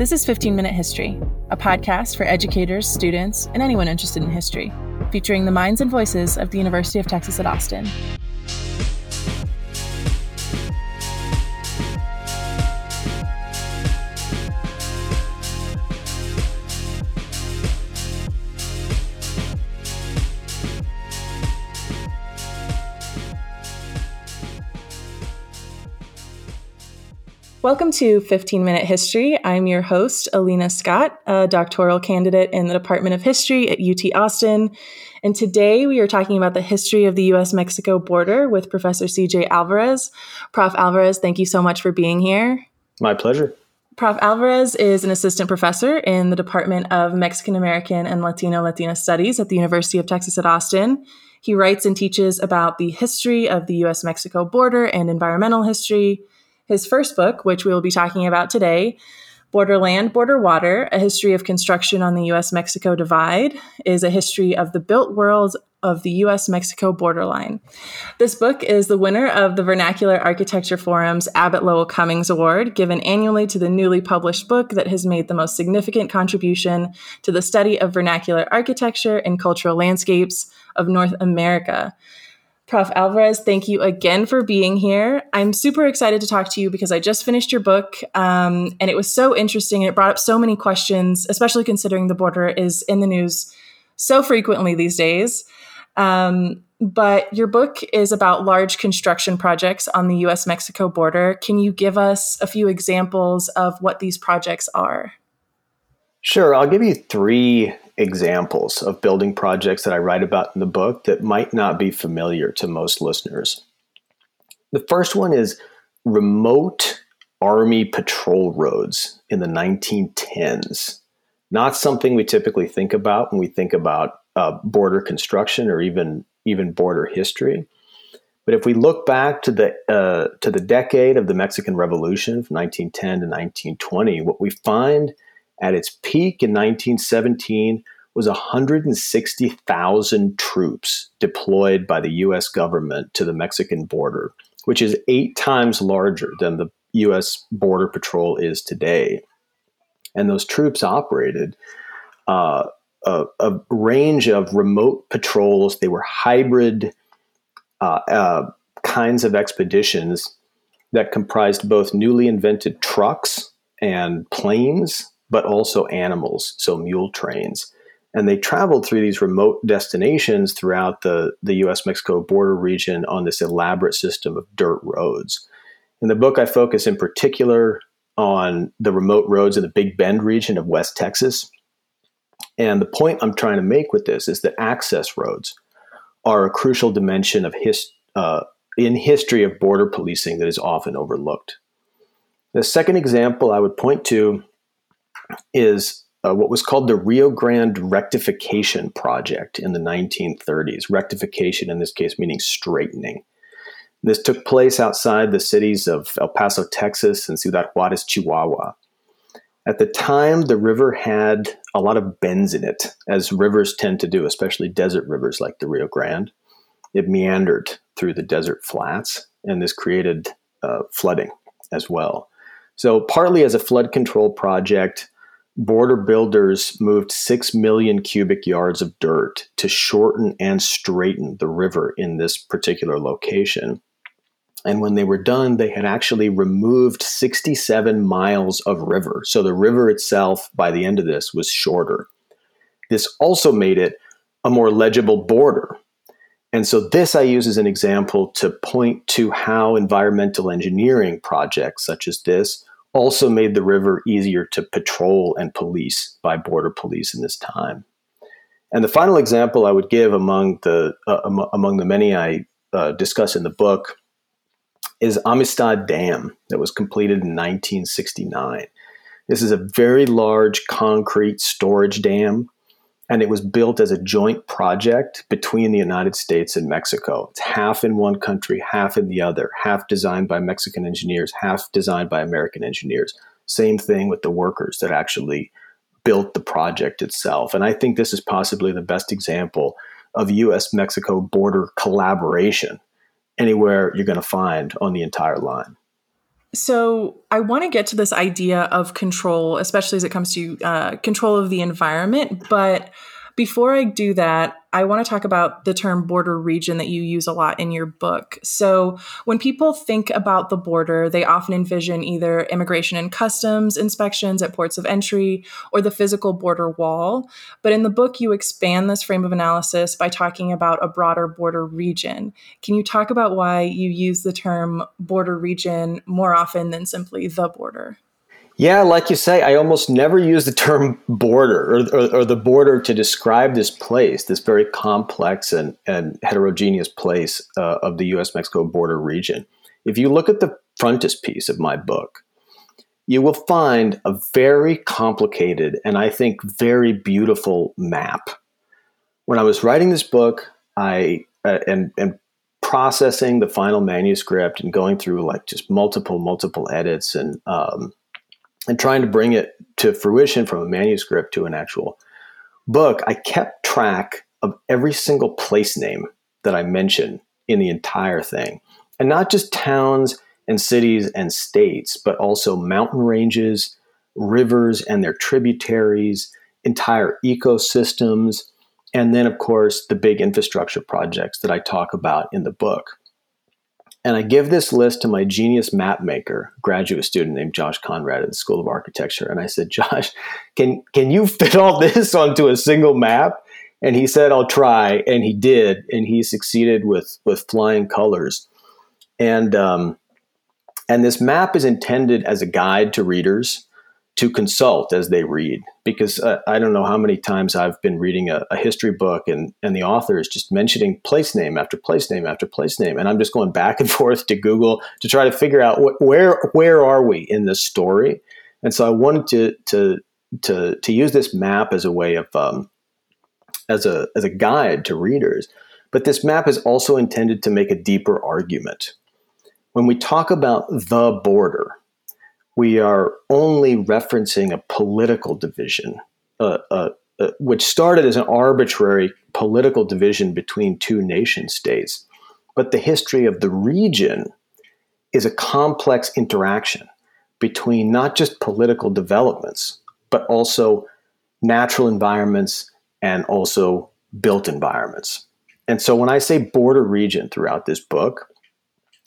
This is 15 Minute History, a podcast for educators, students, and anyone interested in history, featuring the minds and voices of the University of Texas at Austin. Welcome to 15 Minute History. I'm your host, Alina Scott, a doctoral candidate in the Department of History at UT Austin. And today we are talking about the history of the US Mexico border with Professor CJ Alvarez. Prof. Alvarez, thank you so much for being here. My pleasure. Prof. Alvarez is an assistant professor in the Department of Mexican American and Latino Latina Studies at the University of Texas at Austin. He writes and teaches about the history of the US Mexico border and environmental history his first book, which we will be talking about today, Border Land, Border Water A History of Construction on the US Mexico Divide, is a history of the built world of the US Mexico borderline. This book is the winner of the Vernacular Architecture Forum's Abbott Lowell Cummings Award, given annually to the newly published book that has made the most significant contribution to the study of vernacular architecture and cultural landscapes of North America. Prof. Alvarez, thank you again for being here. I'm super excited to talk to you because I just finished your book um, and it was so interesting and it brought up so many questions, especially considering the border is in the news so frequently these days. Um, but your book is about large construction projects on the US Mexico border. Can you give us a few examples of what these projects are? Sure. I'll give you three examples of building projects that I write about in the book that might not be familiar to most listeners. The first one is remote Army patrol roads in the 1910s. Not something we typically think about when we think about uh, border construction or even even border history. But if we look back to the uh, to the decade of the Mexican Revolution from 1910 to 1920, what we find at its peak in 1917 was 160,000 troops deployed by the US government to the Mexican border, which is eight times larger than the US Border Patrol is today. And those troops operated uh, a, a, range of remote patrols. They were hybrid uh, uh, kinds of expeditions that comprised both newly invented trucks and planes, but also animals, so mule trains and they traveled through these remote destinations throughout the, the US Mexico border region on this elaborate system of dirt roads. In the book, I focus in particular on the remote roads in the Big Bend region of West Texas. And the point I'm trying to make with this is that access roads are a crucial dimension of his, uh, in history of border policing that is often overlooked. The second example I would point to is uh, what was called the Rio Grande Rectification Project in the 1930s. Rectification, in this case, meaning straightening. This took place outside the cities of El Paso, Texas, and Ciudad Juarez, Chihuahua. At the time, the river had a lot of bends in it, as rivers tend to do, especially desert rivers like the Rio Grande. It meandered through the desert flats, and this created uh, flooding as well. So, partly as a flood control project, border builders moved 6 million cubic yards of dirt to shorten and straighten the river in this particular location. And when they were done, they had actually removed 67 miles of river. So the river itself, by the end of this, was shorter. This also made it a more legible border. And so, this I use as an example to point to how environmental engineering projects such as this also made the river easier to patrol and police by border police in this time. And the final example I would give among the uh, among the many I uh, discuss in the book is Amistad Dam that was completed in 1969. This is a very large concrete storage dam and it was built as a joint project between the United States and Mexico. It's half in one country, half in the other, half designed by Mexican engineers, half designed by American engineers. Same thing with the workers that actually built the project itself. And I think this is possibly the best example of US Mexico border collaboration anywhere you're going to find on the entire line. So, I want to get to this idea of control, especially as it comes to uh, control of the environment. But before I do that, I want to talk about the term border region that you use a lot in your book. So, when people think about the border, they often envision either immigration and customs inspections at ports of entry or the physical border wall. But in the book, you expand this frame of analysis by talking about a broader border region. Can you talk about why you use the term border region more often than simply the border? Yeah, like you say, I almost never use the term border or, or, or, the border to describe this place, this very complex and, and heterogeneous place uh, of the US Mexico border region. If you look at the frontispiece of my book, you will find a very complicated and I think very beautiful map. When I was writing this book, I uh, and, and processing the final manuscript and going through like just multiple, multiple edits and um, and trying to bring it to fruition from a manuscript to an actual book, I kept track of every single place name that I mentioned in the entire thing. And not just towns and cities and states, but also mountain ranges, rivers and their tributaries, entire ecosystems, and then, of course, the big infrastructure projects that I talk about in the book. And I give this list to my genius map maker, graduate student named Josh Conrad at the School of Architecture. And I said, Josh, can, can you fit all this onto a single map? And he said, I'll try. And he did. And he succeeded with, with flying colors. And, um, and this map is intended as a guide to readers to consult as they read because uh, I don't know how many times I've been reading a, a, history book and, and the author is just mentioning place name after place name after place name. And I'm just going back and forth to Google to try to figure out wh- where, where are we in this story? And so I wanted to, to, to, to use this map as a way of, um, as a, as a guide to readers. But this map is also intended to make a deeper argument. When we talk about the border, we are only referencing a political division, uh, uh, uh, which started as an arbitrary political division between two nation states. But the history of the region is a complex interaction between not just political developments, but also natural environments and also built environments. And so when I say border region throughout this book,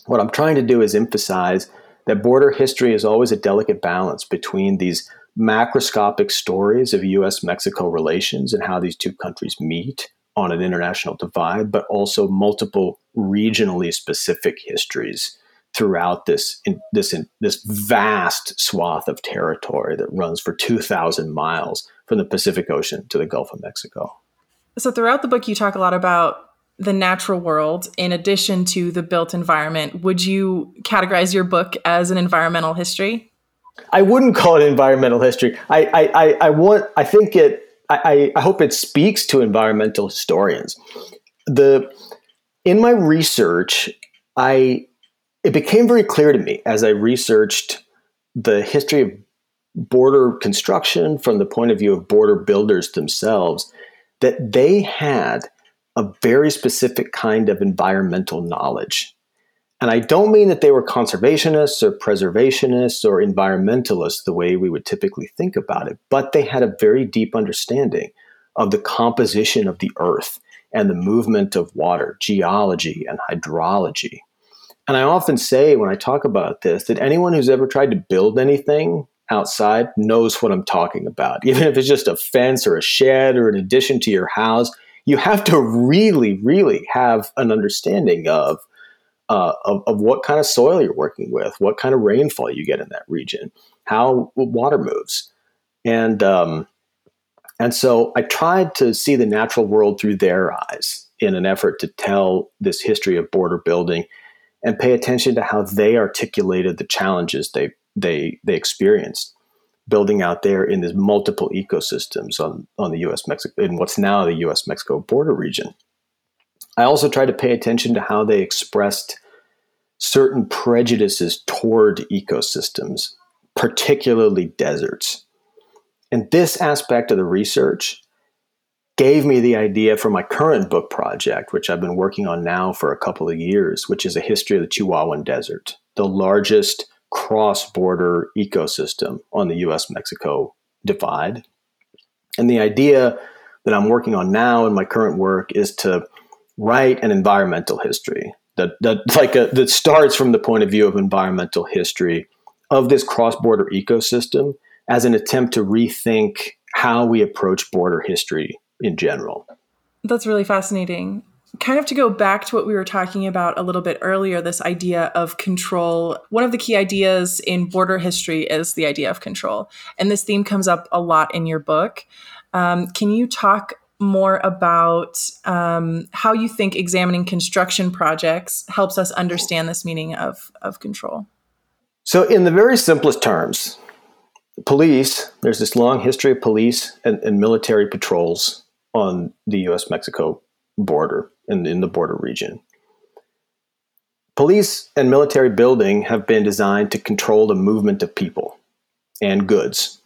what I'm trying to do is emphasize that border history is always a delicate balance between these macroscopic stories of US Mexico relations and how these two countries meet on an international divide, but also multiple regionally specific histories throughout this in, this in, this vast swath of territory that runs for 2000 miles from the Pacific Ocean to the Gulf of Mexico. So throughout the book you talk a lot about the natural world in addition to the built environment. Would you categorize your book as an environmental history? I wouldn't call it environmental history. I, I, I, want, I think it, I, I hope it speaks to environmental historians. The, in my research, I, it became very clear to me as I researched the history of border construction from the point of view of border builders themselves that they had a very specific kind of environmental knowledge. And I don't mean that they were conservationists or preservationists or environmentalists the way we would typically think about it, but they had a very deep understanding of the composition of the earth and the movement of water, geology and hydrology. And I often say when I talk about this that anyone who's ever tried to build anything outside knows what I'm talking about. Even if it's just a fence or a shed or an addition to your house, you have to really, really have an understanding of, uh, of, of what kind of soil you're working with, what kind of rainfall you get in that region, how water moves, and um, and so I tried to see the natural world through their eyes in an effort to tell this history of border building and pay attention to how they articulated the challenges they they they experienced building out there in these multiple ecosystems on, on the US Mexico in what's now the US Mexico border region. I also tried to pay attention to how they expressed certain prejudices toward ecosystems, particularly deserts. And this aspect of the research gave me the idea for my current book project, which I've been working on now for a couple of years, which is a history of the Chihuahuan Desert, the largest cross border ecosystem on the US Mexico divide. And the idea that I'm working on now in my current work is to write an environmental history that, that like a, that starts from the point of view of environmental history of this cross-border ecosystem as an attempt to rethink how we approach border history in general. That's really fascinating. Kind of to go back to what we were talking about a little bit earlier, this idea of control. One of the key ideas in border history is the idea of control. And this theme comes up a lot in your book. Um, can you talk more about um, how you think examining construction projects helps us understand this meaning of, of control? So, in the very simplest terms, police, there's this long history of police and, and military patrols on the US Mexico border in, in the border region. Police and military building have been designed to control the movement of people and goods.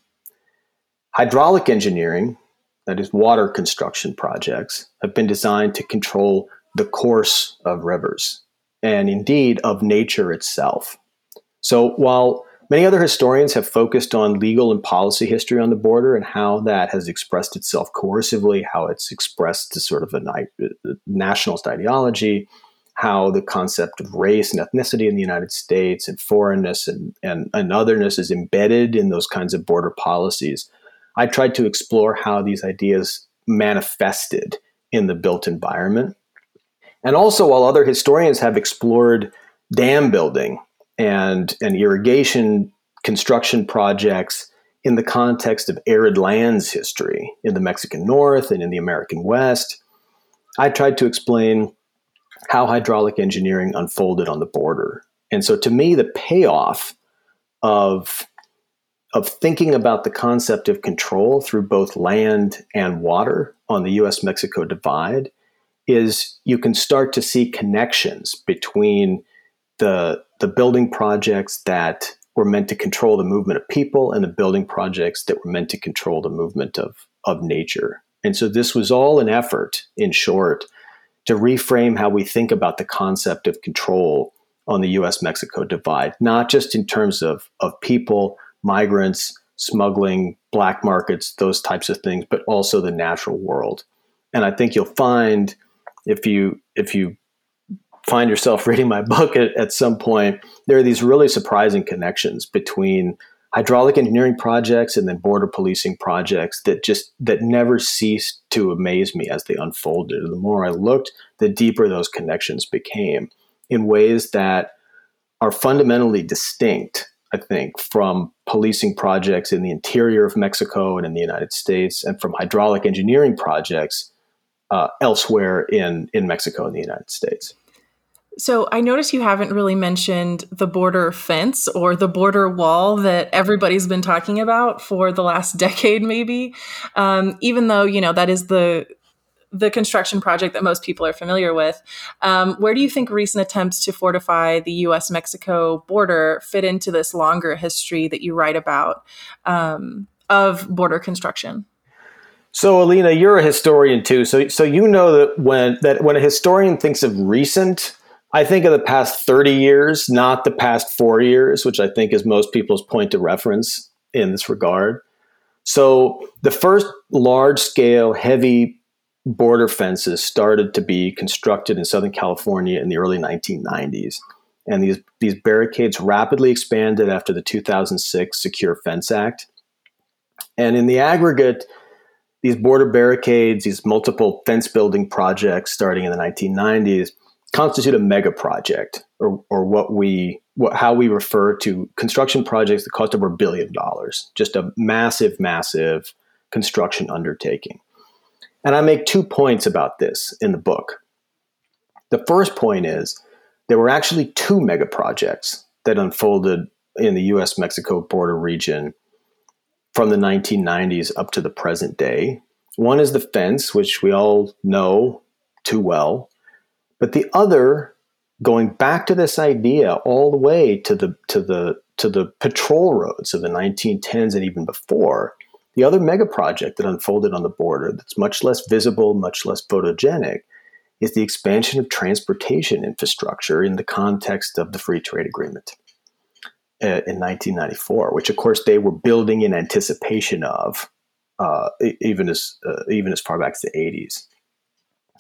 Hydraulic engineering, that is, water construction projects, have been designed to control the course of rivers and indeed of nature itself. So while many other historians have focused on legal and policy history on the border and how that has expressed itself coercively, how it's expressed to sort of a uh, uh, nationalist ideology, how the concept of race and ethnicity in the United States and foreignness and, and, and otherness is embedded in those kinds of border policies. I tried to explore how these ideas manifested in the built environment. And also, while other historians have explored dam building and, and irrigation construction projects in the context of arid lands history in the Mexican North and in the American West. I tried to explain how hydraulic engineering unfolded on the border. And so to me, the payoff of, of thinking about the concept of control through both land and water on the US Mexico divide is you can start to see connections between the the building projects that were meant to control the movement of people and the building projects that were meant to control the movement of of nature. And so this was all an effort, in short, to reframe how we think about the concept of control on the US Mexico divide, not just in terms of, of people, migrants, smuggling, black markets, those types of things, but also the natural world. And I think you'll find if you if you find yourself reading my book at, at some point, there are these really surprising connections between hydraulic engineering projects and then border policing projects that just that never ceased to amaze me as they unfolded. The more I looked, the deeper those connections became in ways that are fundamentally distinct, I think, from policing projects in the interior of Mexico and in the United States, and from hydraulic engineering projects uh, elsewhere in, in Mexico and the United States. So I notice you haven't really mentioned the border fence or the border wall that everybody's been talking about for the last decade, maybe. Um, even though you know that is the the construction project that most people are familiar with. Um, where do you think recent attempts to fortify the U.S. Mexico border fit into this longer history that you write about um, of border construction? So, Alina, you're a historian too. So, so you know that when that when a historian thinks of recent I think of the past 30 years, not the past four years, which I think is most people's point of reference in this regard. So the first large scale, heavy border fences started to be constructed in Southern California in the early 1990s. And these, these barricades rapidly expanded after the 2006 Secure Fence Act. And in the aggregate, these border barricades, these multiple fence building projects starting in the 1990s, constitute a mega project or, or what we what, how we refer to construction projects that cost over a billion dollars just a massive massive construction undertaking. And i make two points about this in the book. The first point is there were actually two mega projects that unfolded in the us mexico border region from the 1990s up to the present day. One is the fence which we all know too well but the other, going back to this idea all the way to the to the to the patrol roads of the 1910s and even before, the other mega project that unfolded on the border that's much less visible, much less photogenic, is the expansion of transportation infrastructure in the context of the free trade agreement. uh, in 1994, which of course they were building in anticipation of, uh, even as uh, even as far back as the 80s,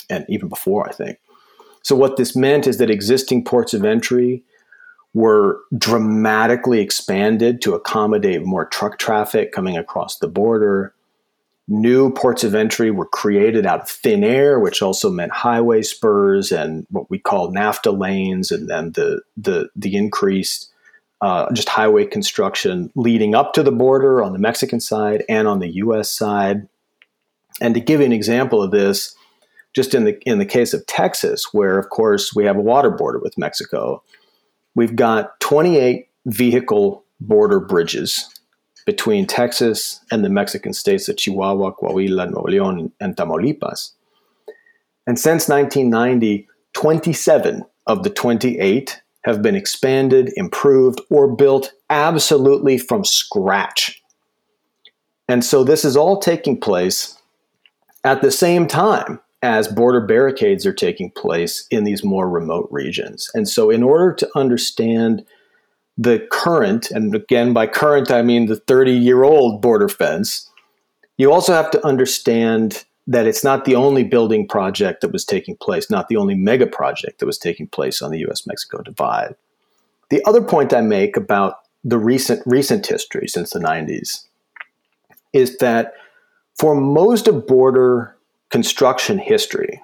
and even before, I think. So what this meant is that existing ports of entry were dramatically expanded to accommodate more truck traffic coming across the border. New ports of entry were created out of thin air, which also meant highway spurs and what we call NAFTA lanes, and then the the the increased uh, just highway construction leading up to the border on the Mexican side and on the U.S. side. And to give you an example of this, just in the in the case of Texas, where of course we have a water border with Mexico, we've got 28 vehicle border bridges between Texas and the Mexican states of Chihuahua, Coahuila, Nuevo León, and Tamaulipas. And since 1990, 27 of the 28 have been expanded, improved, or built absolutely from scratch. And so this is all taking place at the same time as border barricades are taking place in these more remote regions. And so, in order to understand the current, and again, by current, I mean the 30 year old border fence, you also have to understand that it's not the only building project that was taking place, not the only mega project that was taking place on the US Mexico divide. The other point I make about the recent recent history since the 90s is that for most of border construction history,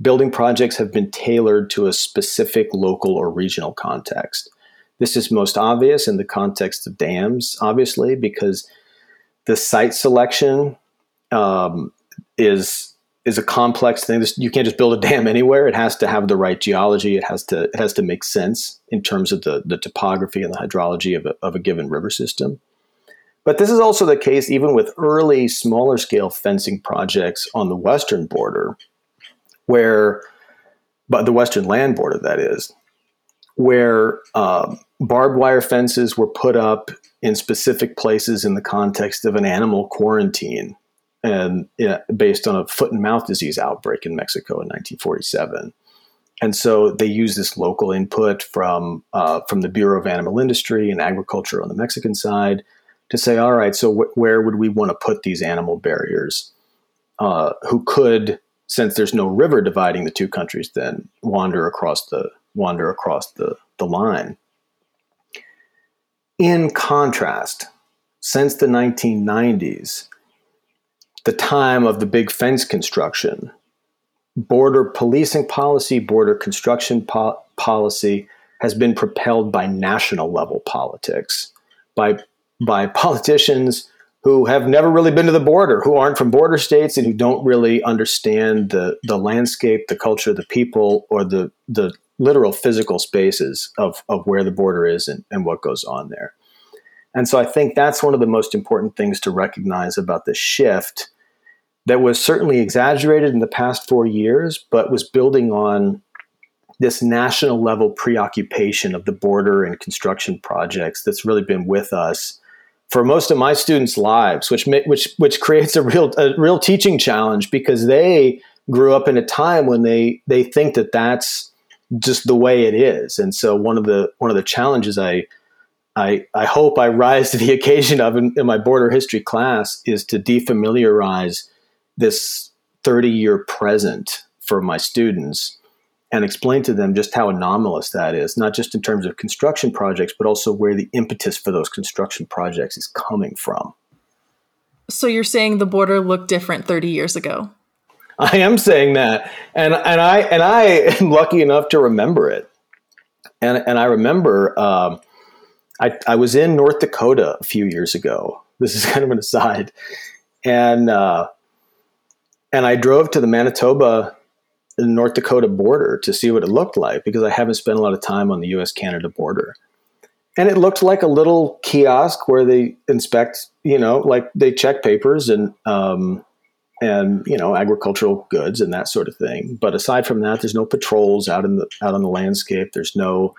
building projects have been tailored to a specific local or regional context. This is most obvious in the context of dams, obviously, because the site selection um, is is a complex thing. This, you can't just build a dam anywhere. It has to have the right geology. It has to it has to make sense in terms of the the topography and the hydrology of a, of a given river system. But this is also the case even with early smaller scale fencing projects on the western border, where but the western land border that is, where uh, barbed wire fences were put up in specific places in the context of an animal quarantine and based on a foot and mouth disease outbreak in Mexico in 1947. And so they use this local input from uh, from the Bureau of Animal Industry and Agriculture on the Mexican side to say, all right, so wh- where would we want to put these animal barriers? Uh, who could, since there's no river dividing the two countries, then wander across the wander across the, the line. In contrast, since the 1990s, the time of the big fence construction, border policing policy, border construction po- policy has been propelled by national level politics, by, by politicians who have never really been to the border, who aren't from border states, and who don't really understand the, the landscape, the culture, the people, or the, the literal physical spaces of, of where the border is and, and what goes on there. And so I think that's one of the most important things to recognize about the shift that was certainly exaggerated in the past four years, but was building on this national level preoccupation of the border and construction projects that's really been with us for most of my students' lives, which which which creates a real a real teaching challenge because they grew up in a time when they they think that that's just the way it is, and so one of the one of the challenges I I, I hope I rise to the occasion of in, in my border history class is to defamiliarize this 30 year present for my students and explain to them just how anomalous that is, not just in terms of construction projects, but also where the impetus for those construction projects is coming from. So you're saying the border looked different 30 years ago? I am saying that. And and I and I am lucky enough to remember it. And and I remember um, I, I was in North Dakota a few years ago. This is kind of an aside. And uh, and I drove to the Manitoba North Dakota border to see what it looked like because I haven't spent a lot of time on the US Canada border. And it looked like a little kiosk where they inspect, you know, like they check papers and, um, and you know agricultural goods and that sort of thing. But aside from that, there's no patrols out in the out on the landscape. There's no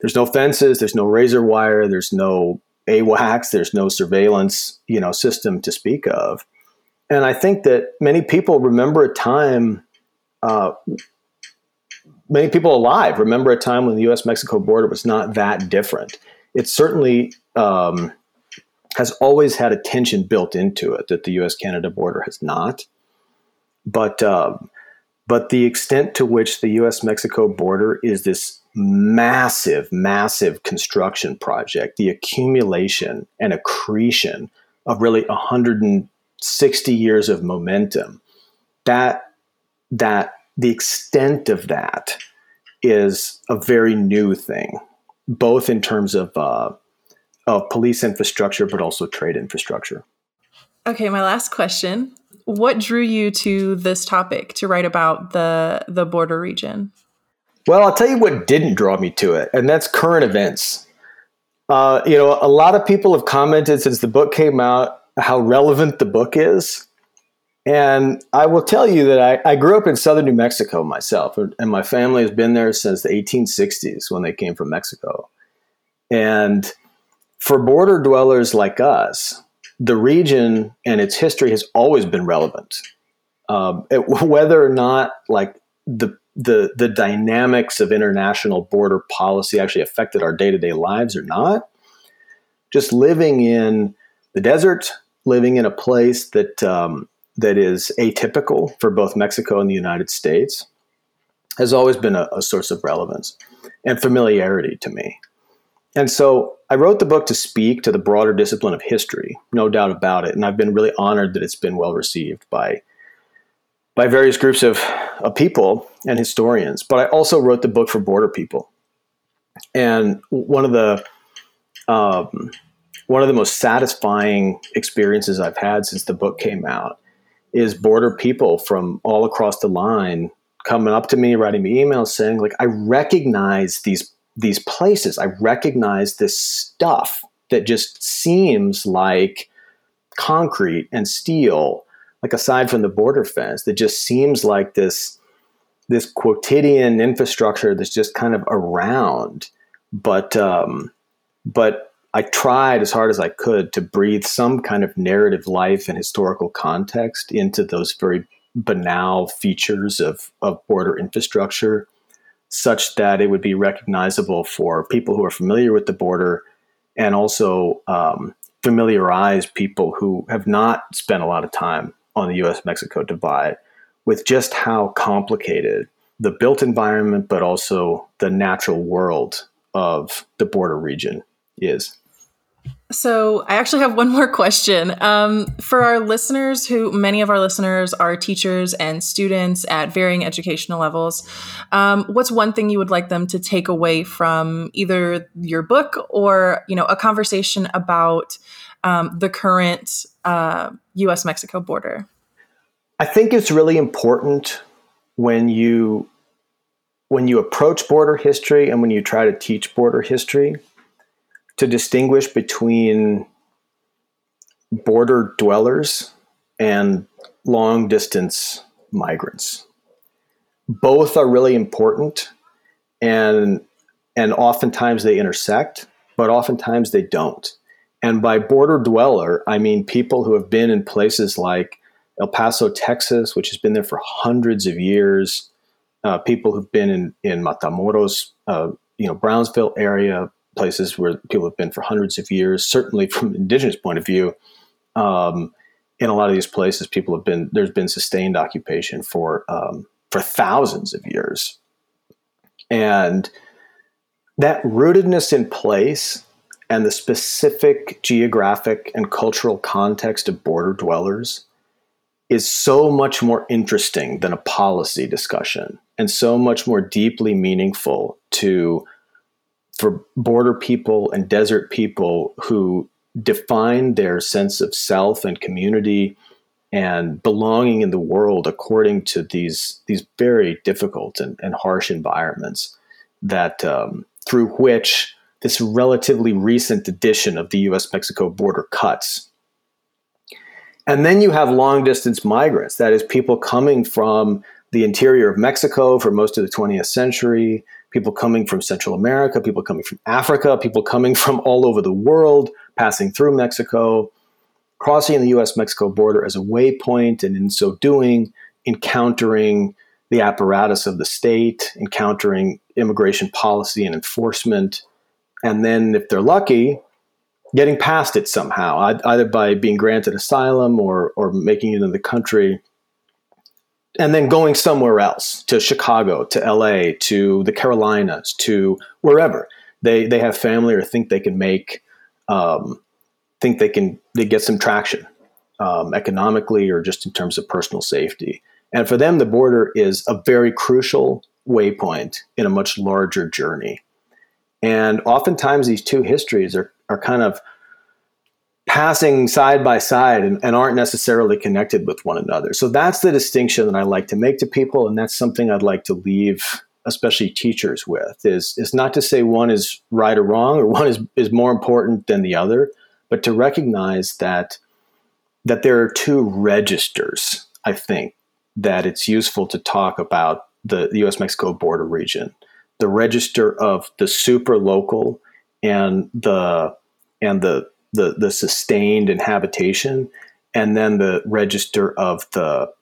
there's no fences. There's no razor wire. There's no AWACS. There's no surveillance you know system to speak of. And I think that many people remember a time, uh, many people alive remember a time when the US Mexico border was not that different. it certainly um, has always had a tension built into it that the U.S. Canada border has not. But um, but the extent to which the U.S. Mexico border is this massive, massive construction project, the accumulation and accretion of really 160 years of momentum, that that the extent of that is a very new thing, both in terms of uh, of police infrastructure, but also trade infrastructure. Okay, my last question: What drew you to this topic to write about the the border region? Well, I'll tell you what didn't draw me to it, and that's current events. Uh, you know, a lot of people have commented since the book came out how relevant the book is. And I will tell you that I, I, grew up in southern New Mexico myself, and my family has been there since the 1860s when they came from Mexico. And for border dwellers like us, the region and its history has always been relevant. Um, it, whether or not like the the the dynamics of international border policy actually affected our day to day lives or not, just living in the desert, living in a place that um, that is atypical for both Mexico and the United States has always been a, a source of relevance and familiarity to me. And so I wrote the book to speak to the broader discipline of history, no doubt about it. And I've been really honored that it's been well received by by various groups of, of people and historians. But I also wrote the book for border people. And one of the um, one of the most satisfying experiences I've had since the book came out is border people from all across the line coming up to me, writing me emails saying, like, I recognize these these places. I recognize this stuff that just seems like concrete and steel, like aside from the border fence, that just seems like this this quotidian infrastructure that's just kind of around. But um, but I tried as hard as I could to breathe some kind of narrative life and historical context into those very banal features of, of border infrastructure, such that it would be recognizable for people who are familiar with the border and also um, familiarize people who have not spent a lot of time on the US Mexico divide with just how complicated the built environment, but also the natural world of the border region is. So, I actually have one more question. Um, for our listeners, who many of our listeners are teachers and students at varying educational levels, um, what's one thing you would like them to take away from either your book or, you know, a conversation about um, the current uh, U.S. Mexico border? I think it's really important when you when you approach border history and when you try to teach border history to distinguish between border dwellers and long distance migrants. Both are really important and and oftentimes they intersect, but oftentimes they don't. And by border dweller, I mean people who have been in places like El Paso, Texas, which has been there for hundreds of years, uh, people who've been in, in Matamoros, uh, you know, Brownsville area, places where people have been for hundreds of years. Certainly, from an indigenous point of view, um, in a lot of these places, people have been there's been sustained occupation for um, for thousands of years, and that rootedness in place and the specific geographic and cultural context of border dwellers is so much more interesting than a policy discussion and so much more deeply meaningful to for border people and desert people who define their sense of self and community and belonging in the world according to these these very difficult and, and harsh environments that um, through which this relatively recent addition of the U.S. Mexico border cuts. And then you have long distance migrants, that is, people coming from the interior of Mexico for most of the 20th century, people coming from Central America, people coming from Africa, people coming from all over the world, passing through Mexico, crossing the US Mexico border as a waypoint, and in so doing, encountering the apparatus of the state, encountering immigration policy and enforcement, and then if they're lucky, getting past it somehow, either by being granted asylum or or making it in the country, and then going somewhere else to Chicago, to L.A., to the Carolinas, to wherever they they have family or think they can make um, think they can they get some traction um, economically or just in terms of personal safety. And for them, the border is a very crucial waypoint in a much larger journey. And oftentimes, these two histories are, are kind of passing side by side and, and, aren't necessarily connected with one another. So that's the distinction that I like to make to people, and that's something I'd like to leave, especially teachers, with is is not to say one is right or wrong or one is is more important than the other, but to recognize that that there are two registers. I think that it's useful to talk about the, the U.S. Mexico border region, the register of the super local and the and the the, the sustained inhabitation, and then the register of the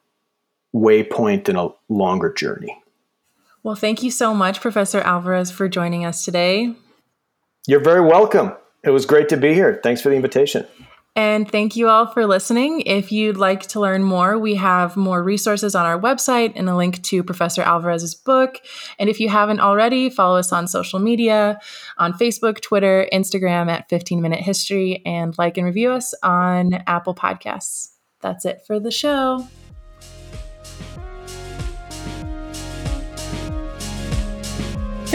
waypoint in a longer journey. Well, thank you so much, Professor Alvarez, for joining us today. You're very welcome. It was great to be here. Thanks for the invitation. And thank you all for listening. If you'd like to learn more, we have more resources on our website and a link to Professor Alvarez's book. And if you haven't already, follow us on social media on Facebook, Twitter, Instagram at 15 Minute History, and like and review us on Apple Podcasts. That's it for the show.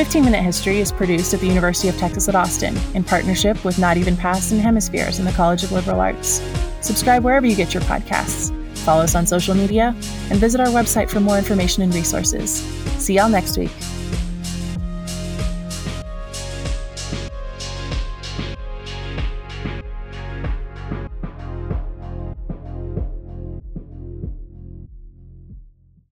15 Minute History is produced at the University of Texas at Austin in partnership with Not Even Past and Hemispheres in the College of Liberal Arts. Subscribe wherever you get your podcasts. Follow us on social media and visit our website for more information and resources. See y'all next week.